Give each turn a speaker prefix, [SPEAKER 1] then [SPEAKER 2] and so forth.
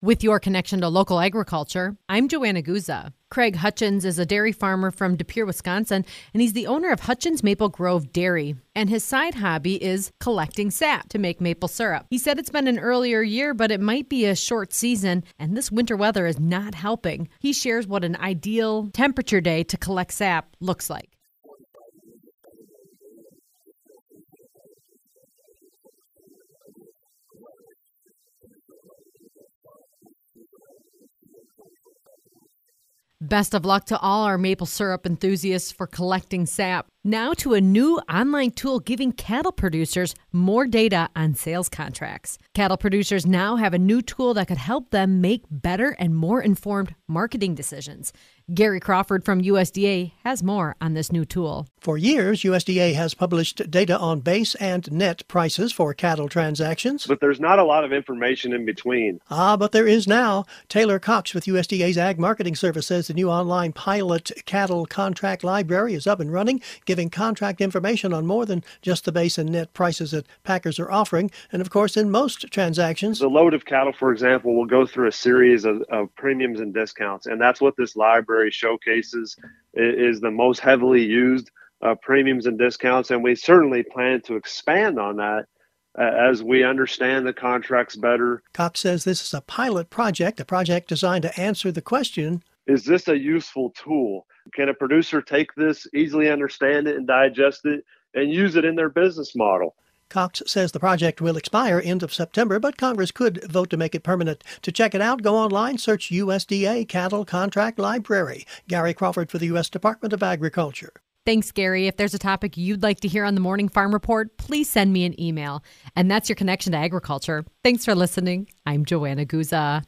[SPEAKER 1] With your connection to local agriculture, I'm Joanna Guza. Craig Hutchins is a dairy farmer from De Pere, Wisconsin, and he's the owner of Hutchins Maple Grove Dairy. And his side hobby is collecting sap to make maple syrup. He said it's been an earlier year, but it might be a short season, and this winter weather is not helping. He shares what an ideal temperature day to collect sap looks like. Best of luck to all our maple syrup enthusiasts for collecting sap. Now to a new online tool giving cattle producers more data on sales contracts. Cattle producers now have a new tool that could help them make better and more informed marketing decisions. Gary Crawford from USDA has more on this new tool.
[SPEAKER 2] For years, USDA has published data on base and net prices for cattle transactions.
[SPEAKER 3] But there's not a lot of information in between.
[SPEAKER 2] Ah, but there is now. Taylor Cox with USDA's Ag Marketing Service says the new online pilot cattle contract library is up and running, giving contract information on more than just the base and net prices that packers are offering. And of course, in most transactions,
[SPEAKER 3] The load of cattle, for example, will go through a series of, of premiums and discounts. And that's what this library showcases is the most heavily used uh, premiums and discounts. And we certainly plan to expand on that uh, as we understand the contracts better.
[SPEAKER 2] Cox says this is a pilot project, a project designed to answer the question
[SPEAKER 3] Is this a useful tool? Can a producer take this, easily understand it, and digest it, and use it in their business model?
[SPEAKER 2] Cox says the project will expire end of September, but Congress could vote to make it permanent. To check it out, go online, search USDA Cattle Contract Library. Gary Crawford for the U.S. Department of Agriculture.
[SPEAKER 1] Thanks, Gary. If there's a topic you'd like to hear on the Morning Farm Report, please send me an email. And that's your connection to agriculture. Thanks for listening. I'm Joanna Guza.